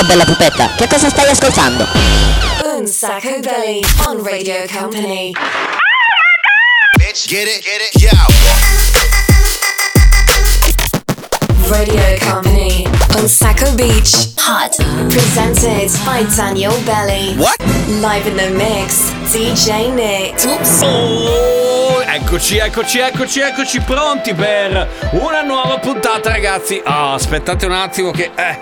Ciao bella pupetta, che cosa stai ascoltando? Un Sacco Belly on Radio Company. Bitch, get it, get it, yo. Radio Company on Sacco Beach. Hot. Presented by Daniel Belly. What? Live in the mix, DJ Nick. Oh, eccoci, eccoci, eccoci, eccoci pronti per una nuova puntata, ragazzi. Ah, aspettate un attimo che eh,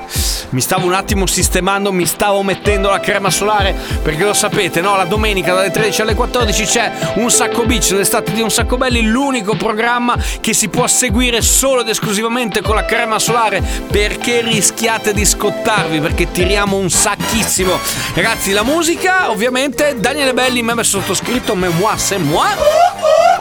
mi stavo un attimo sistemando, mi stavo mettendo la crema solare perché lo sapete, no? La domenica dalle 13 alle 14 c'è un sacco beach, l'estate di un sacco belli, l'unico programma che si può seguire solo ed esclusivamente con la crema solare perché rischiate di scottarvi perché tiriamo un sacchissimo. Ragazzi, la musica, ovviamente, Daniele Belli, me sottoscritto, me moi, c'est moi.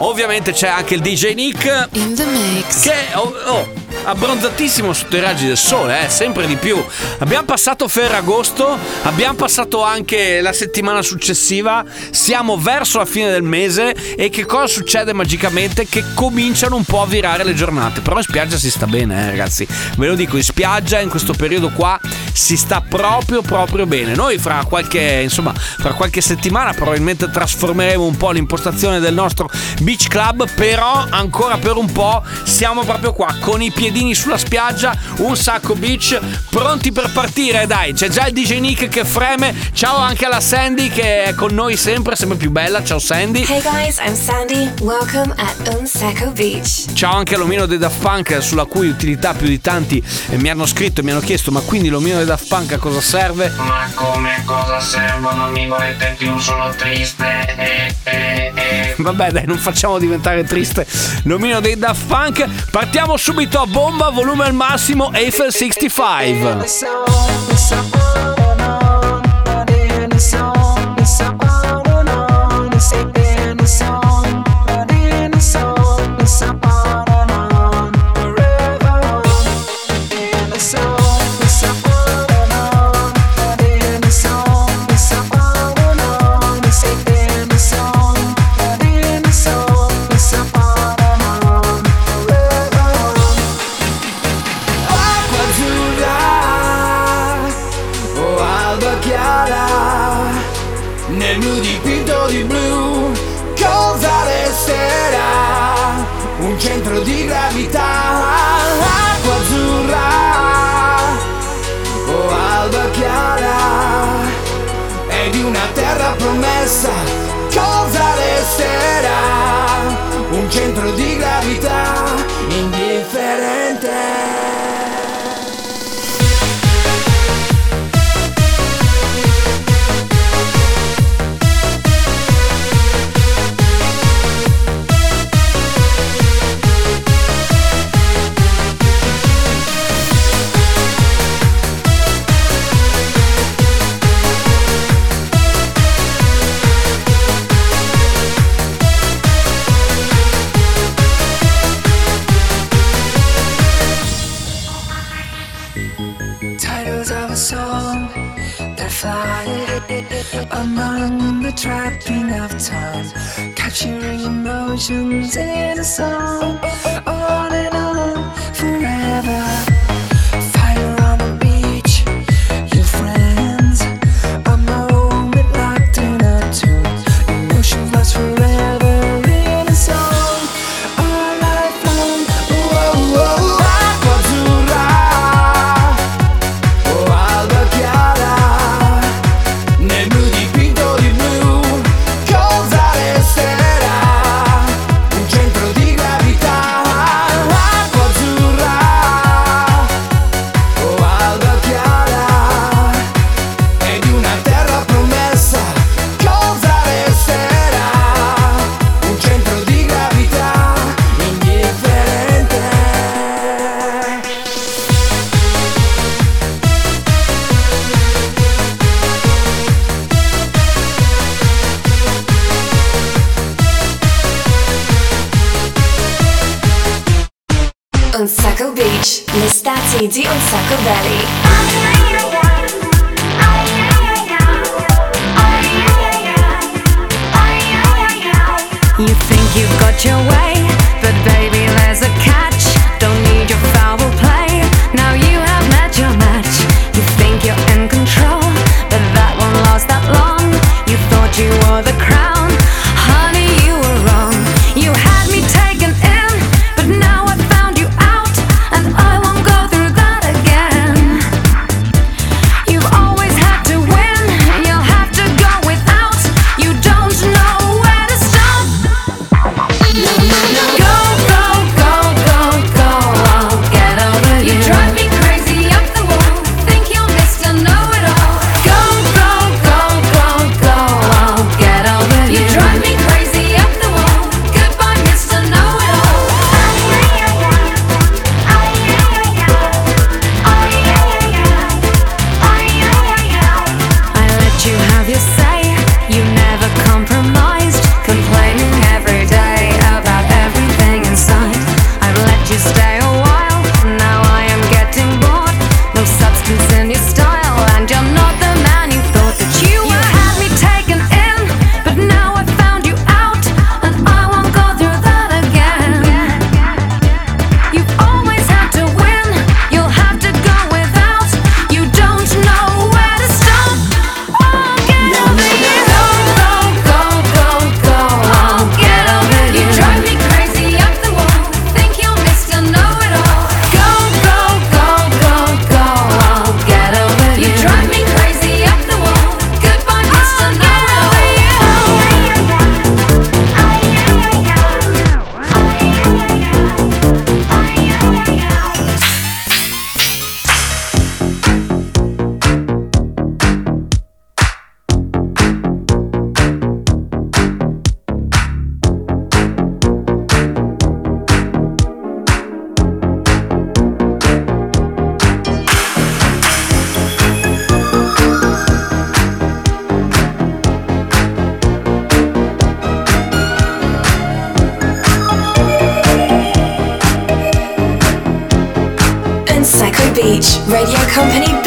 Ovviamente c'è anche il DJ Nick In the mix. che oh, oh, abbronzatissimo sotto i raggi del sole, eh, sempre di più. Abbiamo passato Ferragosto, abbiamo passato anche la settimana successiva, siamo verso la fine del mese e che cosa succede magicamente? Che cominciano un po' a virare le giornate. Però in spiaggia si sta bene, eh, ragazzi. Ve lo dico, in spiaggia in questo periodo qua si sta proprio proprio bene. Noi fra qualche, insomma, fra qualche settimana probabilmente trasformeremo un po' l'impostazione del nostro beach club, però ancora per un po' siamo proprio qua con i piedini sulla spiaggia, un sacco beach, pronti per partire, dai. C'è già il DJ Nick che freme. Ciao anche alla Sandy che è con noi sempre, sempre più bella. Ciao Sandy. Hey guys, I'm Sandy. Welcome at Un Sacco Beach. Ciao anche all'omino dei Daft Punk, sulla cui utilità più di tanti eh, mi hanno scritto e mi hanno chiesto: ma quindi l'omino dei Daft Punk a cosa serve? Ma come cosa servono? Mi volete più solo triste? Eh, eh, eh. Vabbè, dai, non facciamo diventare triste l'omino dei Daft Punk. Partiamo subito a bomba, volume al massimo, Eiffel 65. So, so. E di una terra promessa cosa resterà? Un centro di gravità indifferente emotions in a song,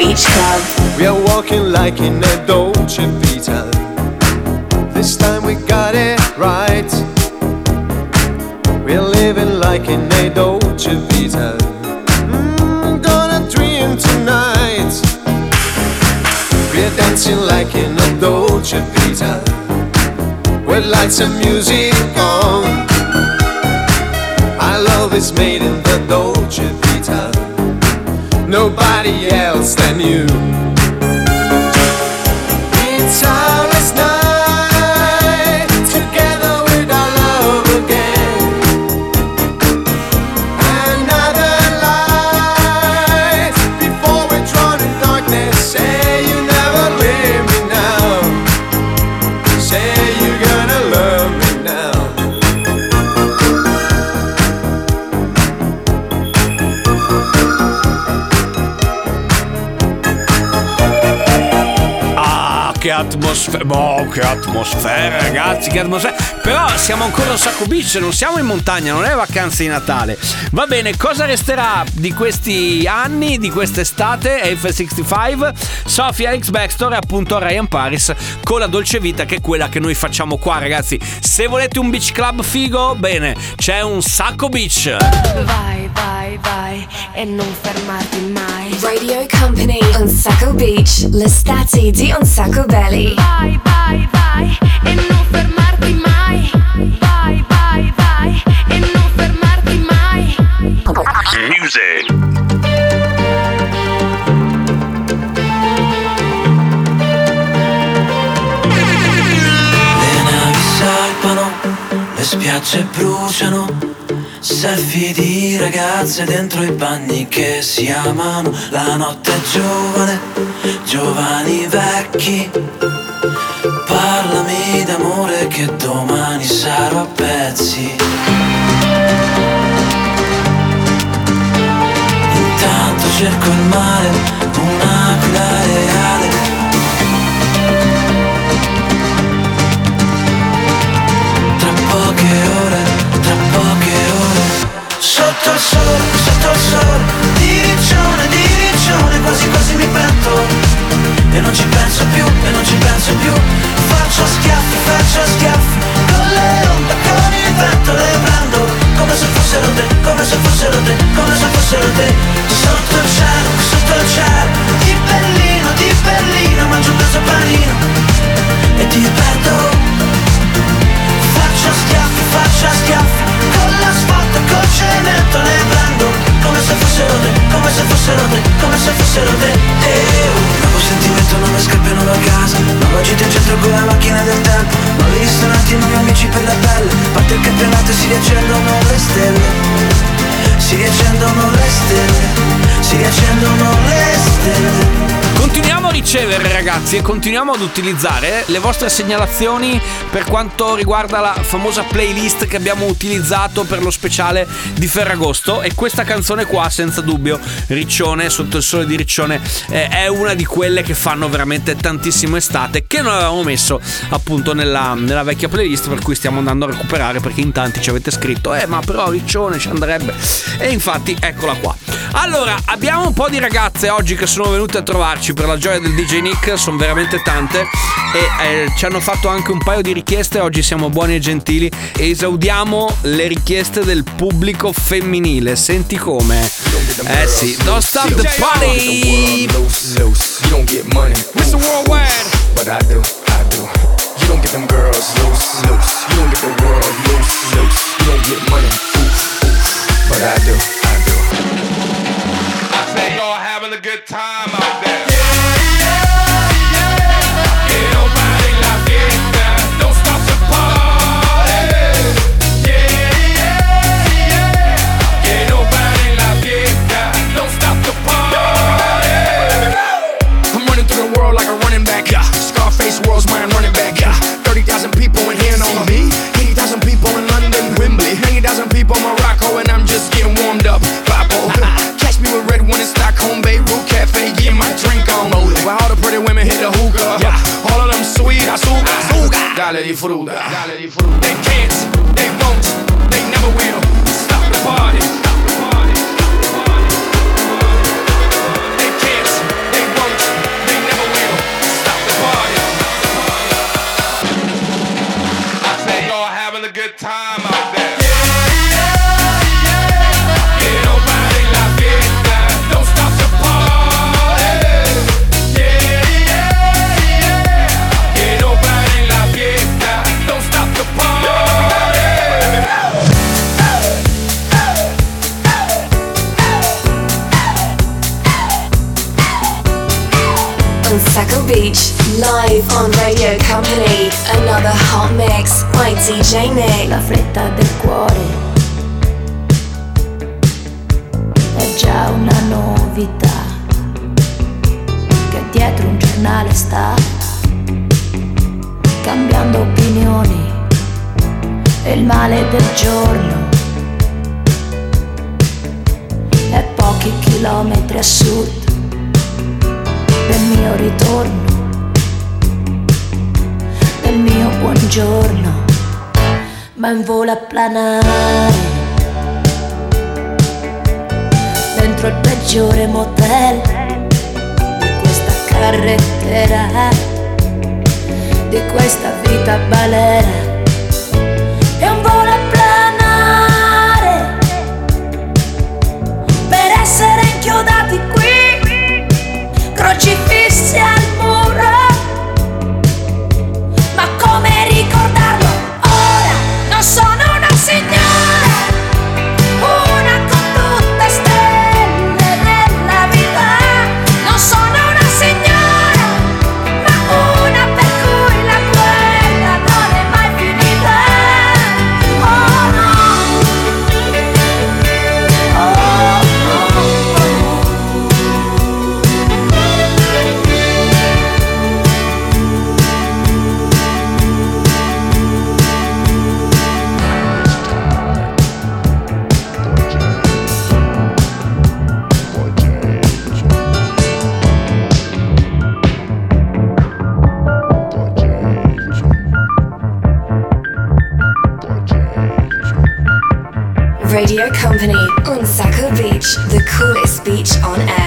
Beach Club. We are walking like in a Dolce Vita. This time we got it right. We're living like in a Dolce Vita. Mm, gonna dream tonight. We're dancing like in a Dolce Vita. With lights and music on. Our love is made in the Dolce Vita. Nobody else than you. Atmosfera, oh, che atmosfera, ragazzi, che atmosfera. Però siamo ancora a Sacco Beach, non siamo in montagna, non è vacanze di Natale. Va bene, cosa resterà di questi anni, di quest'estate? F65, Sofia Baxter e appunto Ryan Paris con la dolce vita che è quella che noi facciamo qua, ragazzi. Se volete un beach club figo, bene, c'è un Sacco Beach. Vai, vai, vai e non fermarti mai. Radio Company on Sacco Beach, l'estate di Un Sacco Belly. Vai, vai, vai e non fermarti mai. Vai, vai, vai e non fermarti mai. Music. Le navi salpano, le spiagge bruciano, selfie di ragazze dentro i bagni che si amano, la notte è giovane, giovani vecchi, parlami d'amore che domani sarò a pezzi. Intanto cerco il mare, un'aquila reale. Sotto il sole, sotto il sole. Diriccione, diriccione, quasi quasi mi pento E non ci penso più, e non ci penso più. Faccio schiaffi, faccio schiaffi. Con le onde, con il vento le prendo. Come se fossero te, come se fossero te, come se fossero te ristoranti, nuovi amici per la pelle Parte il campionato e si riaccendono le stelle. Si riaccendono le stelle Si riaccendono le stelle ricevere ragazzi e continuiamo ad utilizzare le vostre segnalazioni per quanto riguarda la famosa playlist che abbiamo utilizzato per lo speciale di Ferragosto. E questa canzone qua senza dubbio Riccione sotto il sole di Riccione eh, è una di quelle che fanno veramente tantissimo estate che non avevamo messo appunto nella, nella vecchia playlist per cui stiamo andando a recuperare perché in tanti ci avete scritto eh ma però Riccione ci andrebbe e infatti eccola qua. Allora abbiamo un po' di ragazze oggi che sono venute a trovarci per la gioia del DJ Nick sono veramente tante e eh, ci hanno fatto anche un paio di richieste oggi siamo buoni e gentili e esaudiamo le richieste del pubblico femminile senti come eh sì don't stop the party. Mr. Worldwide But I do, I do. You don't get them girls loose, loose. You don't get live on Radio Company. Another hot mix by DJ Nick. La fretta del cuore è già una novità che dietro un giornale sta cambiando opinioni e il male del giorno è pochi chilometri a sud del mio ritorno mio buongiorno ma in volo a planare dentro il peggiore motel di questa carrettera, di questa vita balera. Company on Sacco Beach, the coolest beach on air.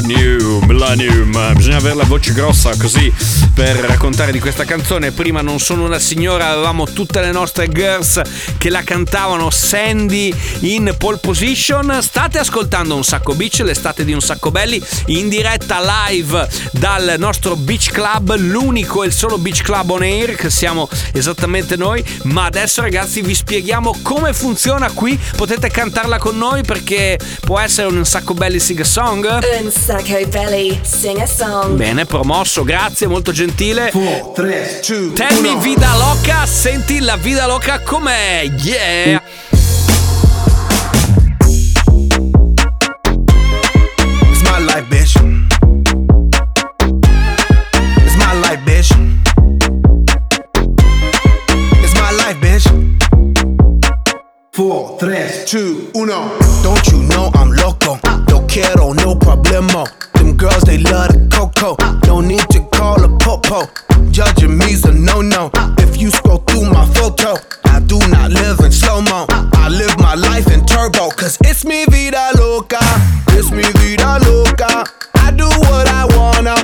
New Millennium. Eh, Bisogna avere la voce grossa così per raccontare di questa canzone. Prima non sono una signora, avevamo tutte le nostre girls che la cantavano Sandy in pole position. State ascoltando un sacco beach, l'estate di un sacco belli, in diretta live dal nostro beach club, l'unico e il solo beach club on air che siamo esattamente noi. Ma adesso ragazzi vi spieghiamo come funziona qui. Potete cantarla con noi perché può essere un sacco belli sing a song. Un sacco belly, sing a song. Bene, promosso, grazie, molto gentile. 4, 3, 2, Tell me vida loca, senti la vida loca com'è, yeah! It's my life, bitch. It's my life, bitch. It's my life, bitch. Four, tres, two, uno. Don't you know I'm loco? No quiero, no problemo. Them girls, they love the coco. No need to call a popo. Judging me's a no no. If you scroll through my photo, I do not live in slow mo. I live my life in turbo. Cause it's me vida loca. It's me vida loca. I do what I wanna.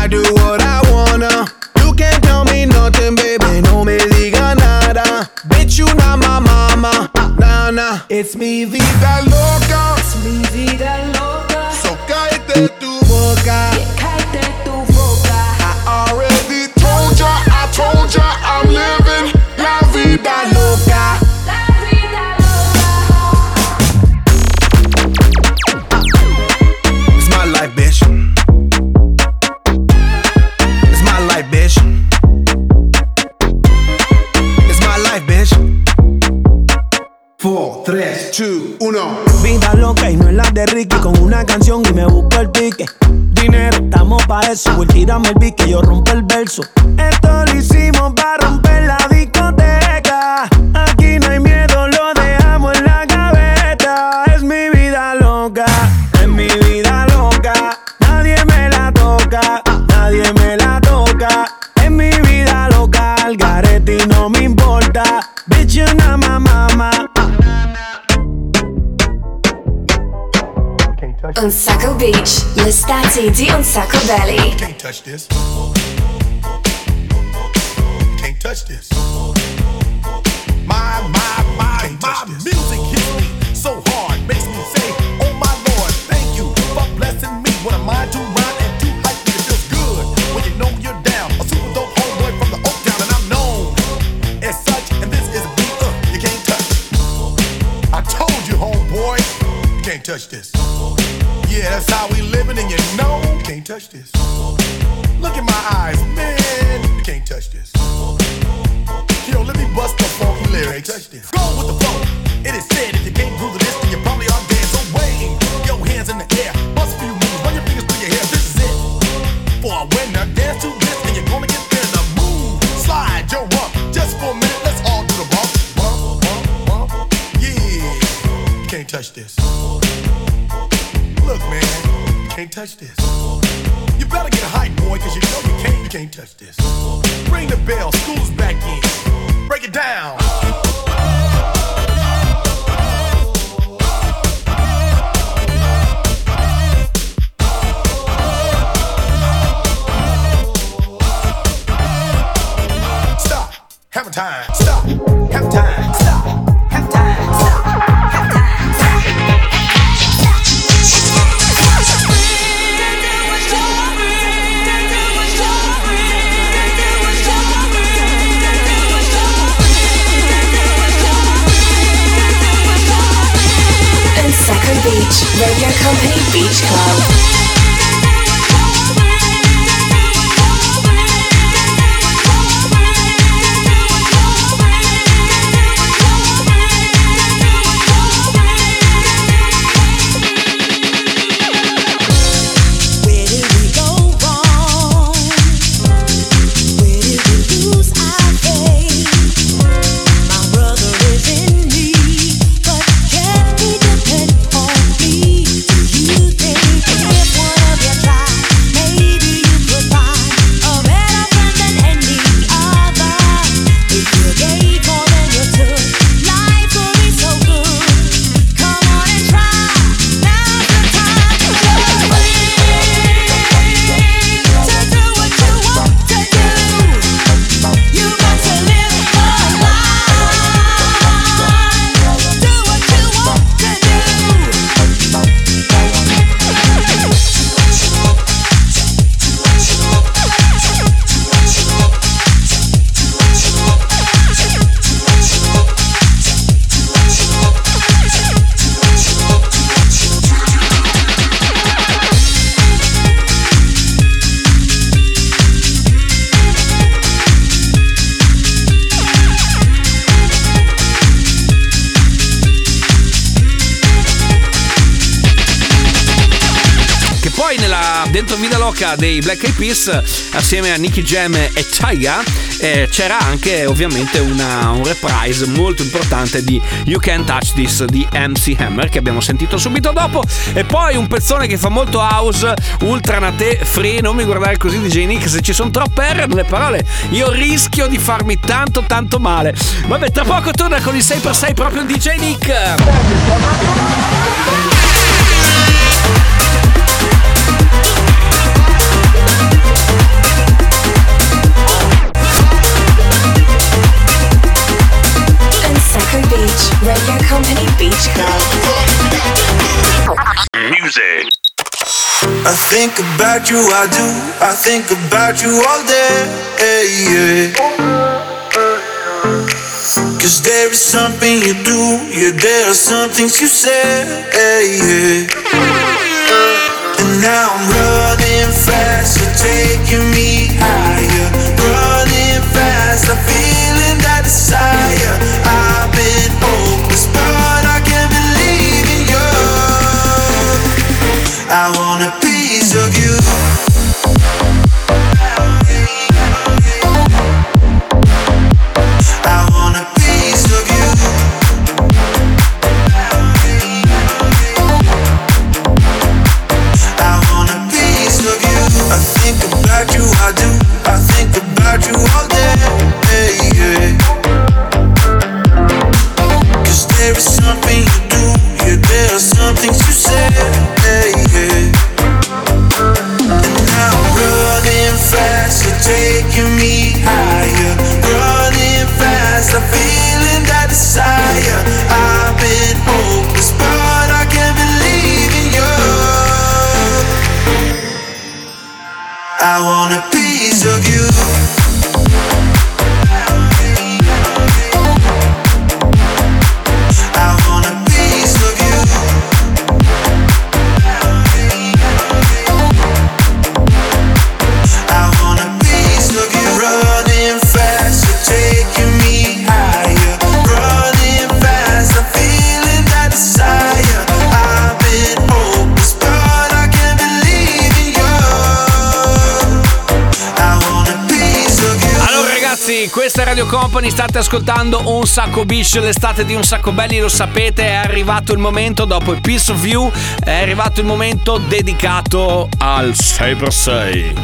I do what I wanna. You can't tell me nothing, baby. No me diga nada. Bitch, you not my mama. Nah, nah. It's me vida loca. It's me vida loca. So cállate tu con una canción y me busco el pique. Dinero, estamos pa' eso. Will tírame el beat que yo rompo el verso. Esto lo hicimos para romper la Un sacco beach, l'estate di un sacco belly. Can't touch this. Can't touch this. Beach, Radio Company Beach Club. Dentro Vida Loca dei Black Eyed Peas, assieme a Nicky Jam e Tyga, eh, c'era anche ovviamente una- un reprise molto importante di You Can't Touch This di MC Hammer che abbiamo sentito subito dopo. E poi un pezzone che fa molto house, ultra nate free, non mi guardare così DJ Nick, se ci sono troppe R nelle parole io rischio di farmi tanto tanto male. Vabbè, tra poco torna con il 6x6 proprio DJ Nick. Music. I think about you, I do. I think about you all day. yeah. Cause there is something you do, yeah, there are some things you say. yeah. And now I'm running fast, you're taking me higher. Running fast, I'm feeling that desire. State ascoltando Un Sacco Beach, l'estate di Un Sacco Belli, lo sapete, è arrivato il momento, dopo il Peace of You, è arrivato il momento dedicato al 6x6.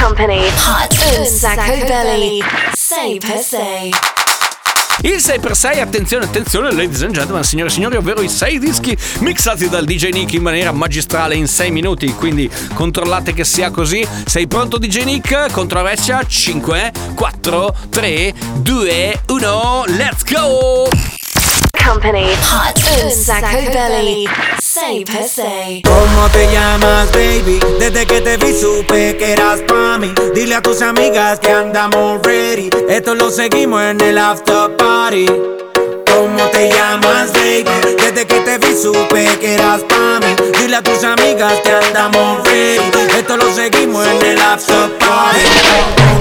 Company Hot Belly. Say per se. Il 6x6, attenzione, attenzione, ladies and gentlemen, signore e signori, ovvero i 6 dischi mixati dal DJ Nick in maniera magistrale in 6 minuti. Quindi controllate che sia così. Sei pronto, DJ Nick? Controversia 5, 4, 3, 2, 1, let's go! Company Hot Unsaco Belly. Say per se. ¿Cómo te llamas, baby? Desde que te vi supe que eras pa' mí. Dile a tus amigas que andamos ready. Esto lo seguimos en el after party. ¿Cómo te llamas, baby? Desde que te vi supe que eras pa' mí. Dile a tus amigas que andamos ready. Esto lo seguimos en el after party.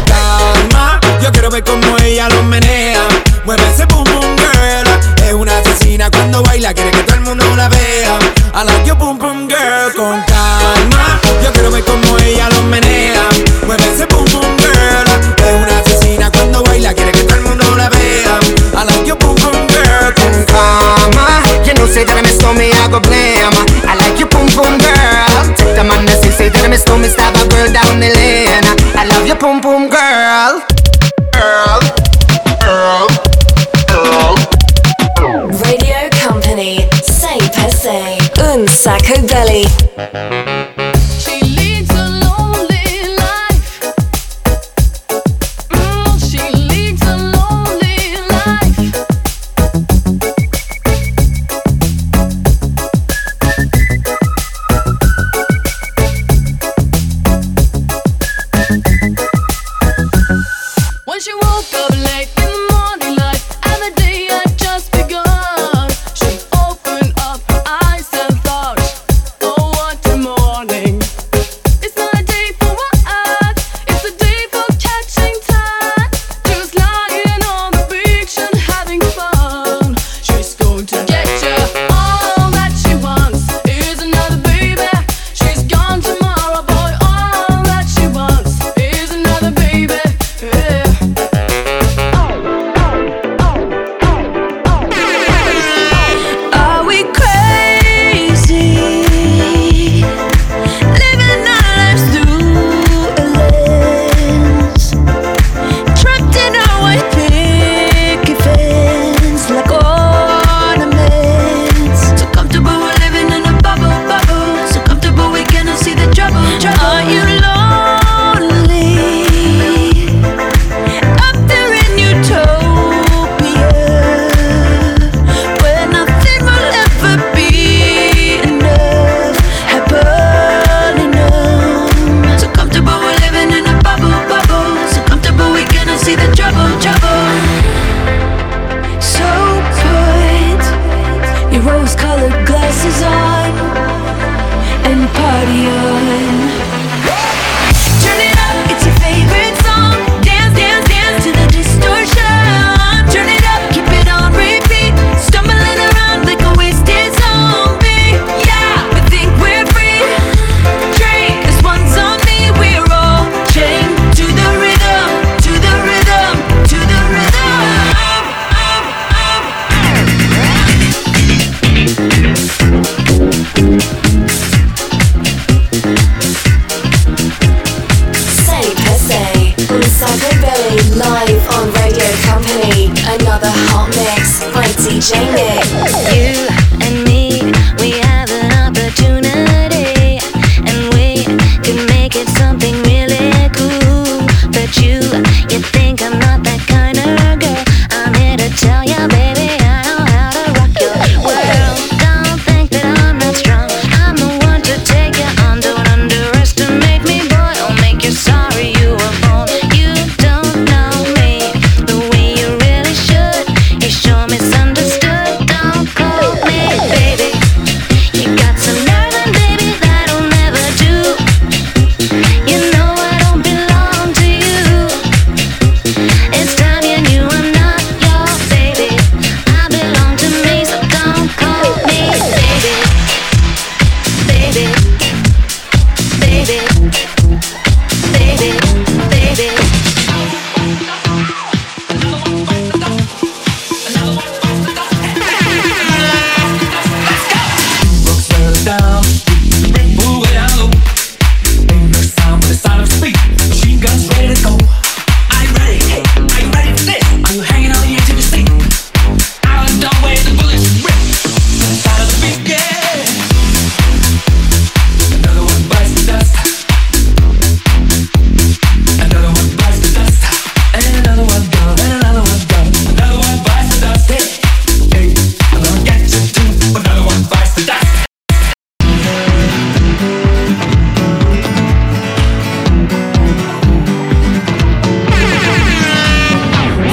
Calma, yo quiero ver cómo ella lo menea. Mueve ese boom boom girl. Es una asesina cuando baila, quiere que todo el mundo la vea. I like your boom boom girl. Con calma, yo quiero ver cómo ella lo menea. Mueve ese boom boom girl. Es una asesina cuando baila, quiere que todo el mundo la vea. I like your boom boom girl. Con calma, you know say that I miss me, I go blame. I like your boom boom girl. Take the man that say that I me, stab a girl down the lane. I love your boom boom girl. Unsaco Belly.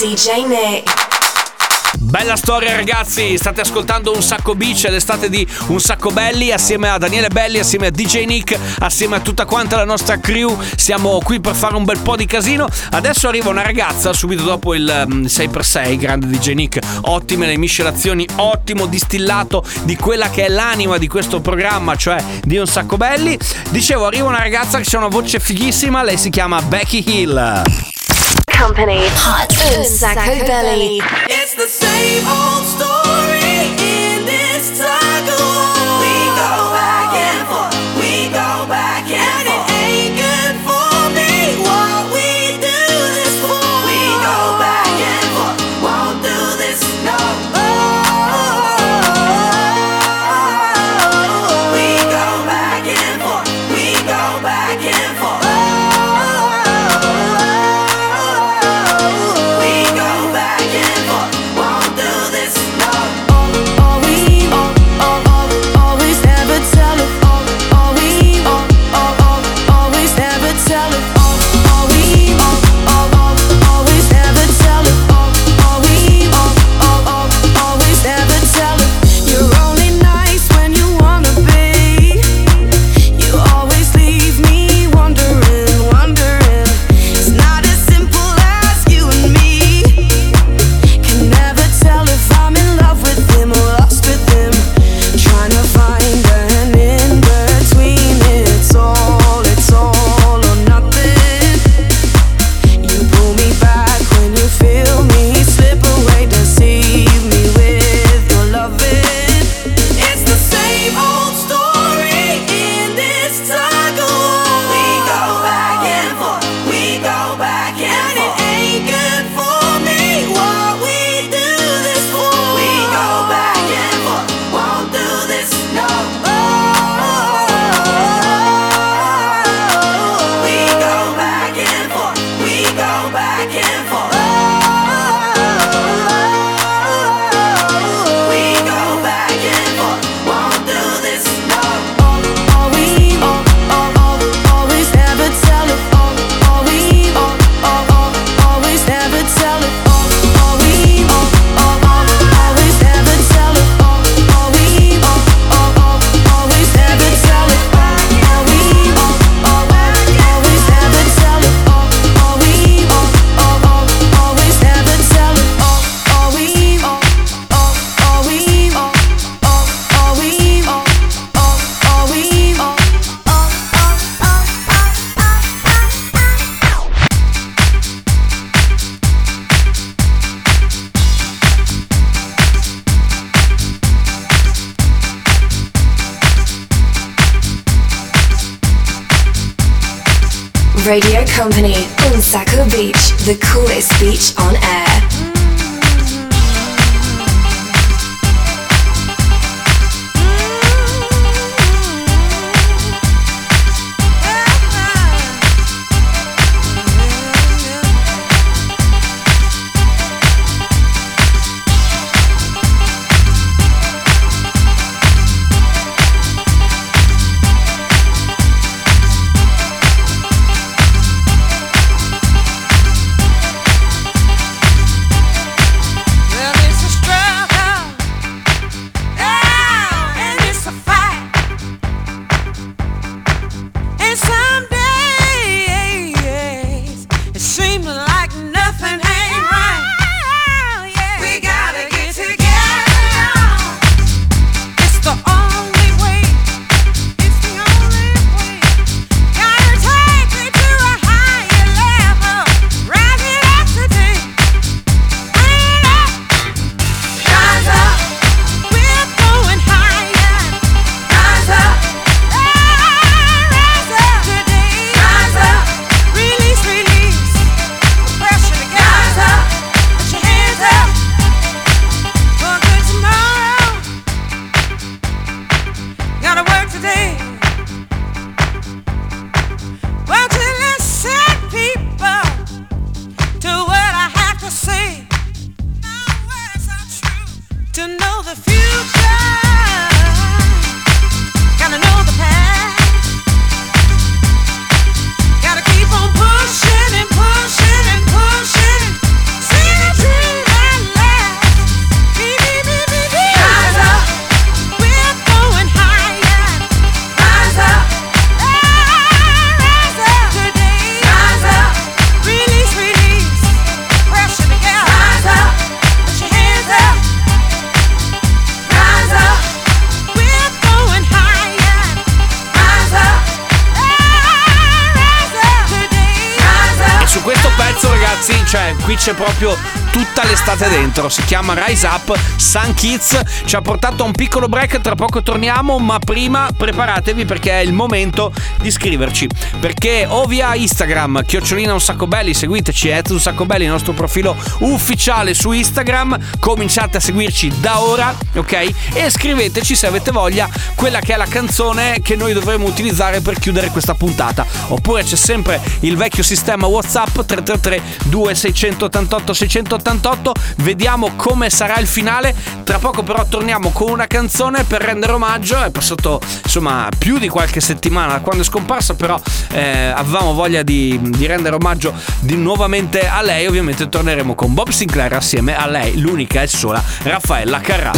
DJ Nick. Bella storia ragazzi, state ascoltando un sacco beach ed estate di un sacco belli assieme a Daniele Belli, assieme a DJ Nick, assieme a tutta quanta la nostra crew. Siamo qui per fare un bel po' di casino. Adesso arriva una ragazza subito dopo il mm, 6x6, grande DJ Nick, ottime le miscelazioni, ottimo distillato di quella che è l'anima di questo programma, cioè di un sacco belli. Dicevo, arriva una ragazza che ha una voce fighissima, lei si chiama Becky Hill. Company hot un Sacco Belly. It's the same old story in this taco. Qui c'è proprio tutta l'estate dentro. Si chiama Rise Up. Sun Kids ci ha portato a un piccolo break. Tra poco torniamo, ma prima preparatevi perché è il momento di scriverci. Perché o via Instagram, chiocciolina un sacco belli, seguiteci, è un sacco belli, il nostro profilo ufficiale su Instagram. Cominciate a seguirci da ora, ok? E scriveteci se avete voglia quella che è la canzone che noi dovremo utilizzare per chiudere questa puntata. Oppure c'è sempre il vecchio sistema WhatsApp 333 2688 688. Vediamo come sarà il finale. Tra poco però torniamo con una canzone per rendere omaggio. È passato insomma più di qualche settimana da quando è scomparsa, però eh, avevamo voglia di, di rendere omaggio di nuovamente a lei. Ovviamente torneremo con Bob Sinclair assieme a lei, l'unica e sola Raffaella Carrà.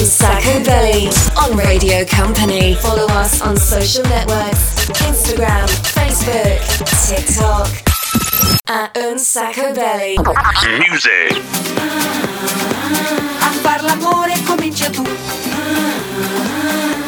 Unsako Belly on Radio Company. Follow us on social networks Instagram, Facebook, TikTok. At Unsako Belly. Music. A far l'amore comincia tu. A far l'amore comincia tu.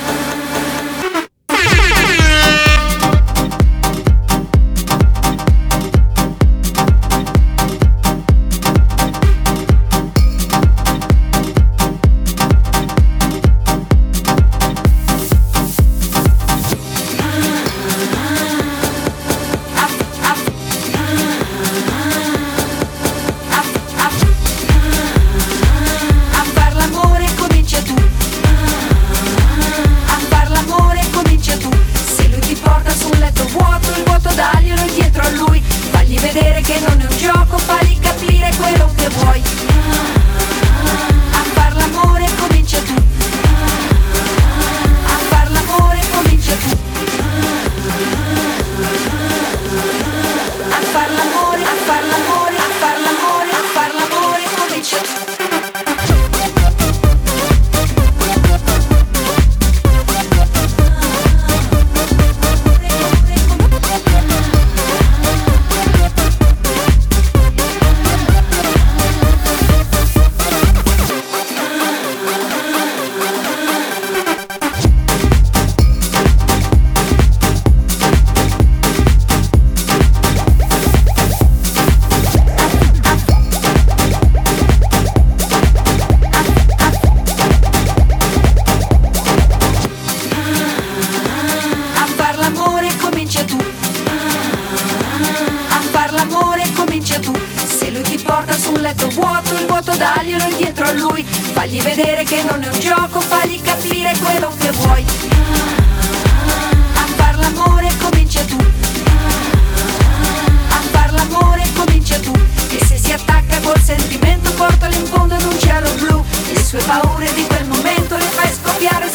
Mezzo vuoto, il vuoto daglielo indietro a lui. Fagli vedere che non è un gioco, fagli capire quello che vuoi. A far l'amore comincia tu. A far l'amore comincia tu. E se si attacca col sentimento, portalo in fondo ad un cielo blu. Le sue paure di quel momento le fai scoppiare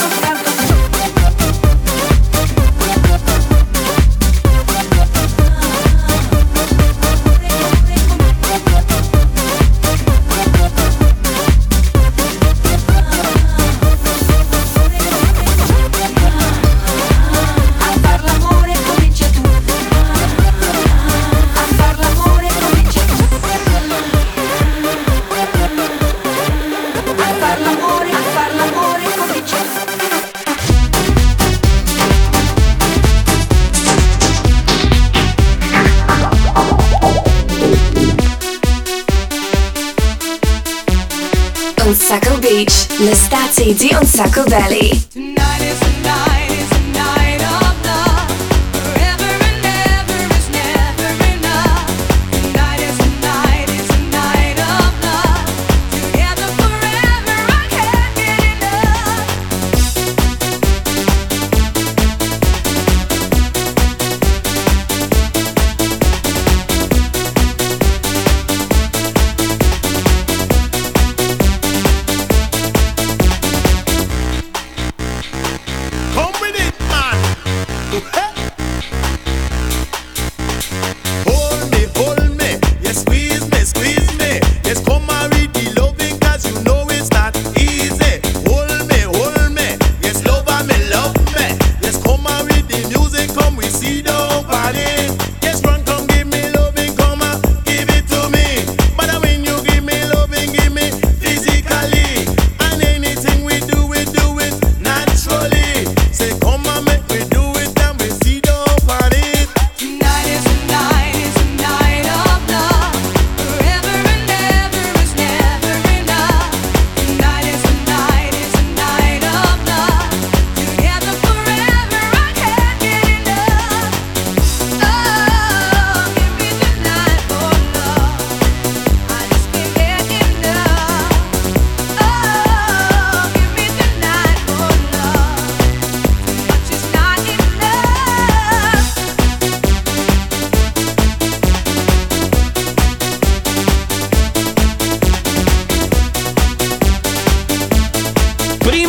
l'estate di un sacco belly.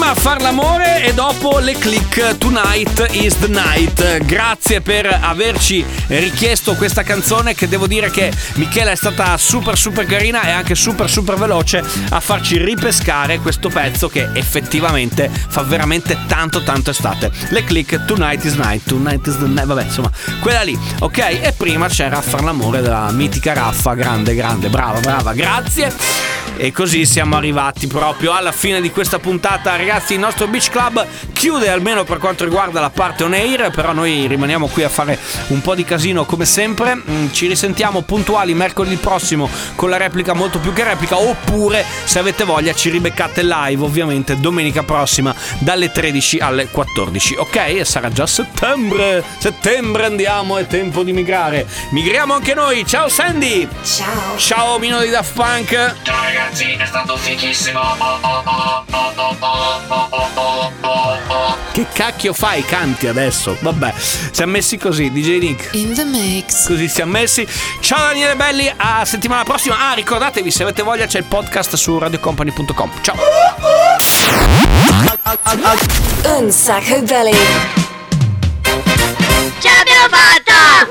Prima far l'amore e dopo le click Tonight is the night. Grazie per averci richiesto questa canzone che devo dire che Michela è stata super super carina e anche super super veloce a farci ripescare questo pezzo che effettivamente fa veramente tanto tanto estate. Le click Tonight is night, Tonight is the night, vabbè insomma quella lì, ok? E prima c'era far l'amore della mitica Raffa, grande grande, brava brava, grazie. E così siamo arrivati proprio alla fine di questa puntata. Ragazzi, il nostro Beach Club chiude almeno per quanto riguarda la parte on air, però noi rimaniamo qui a fare un po' di casino come sempre. Mm, Ci risentiamo puntuali mercoledì prossimo con la replica molto più che replica, oppure se avete voglia ci ribeccate live ovviamente domenica prossima dalle 13 alle 14. Ok? E sarà già settembre. Settembre andiamo, è tempo di migrare. Migriamo anche noi. Ciao Sandy! Ciao! Ciao Mino di Daft Punk! Ciao ragazzi, è stato fichissimo. Oh, oh, oh, oh, oh, oh, oh, oh, oh, oh. Che cacchio fai? Canti adesso? Vabbè, siamo messi così, DJ Nick. In the mix. Così siamo messi. Ciao Daniele Belli, a settimana prossima. Ah, ricordatevi, se avete voglia c'è il podcast su radiocompany.com. Ciao. Un sacco belly. Ce l'abbiamo fatta!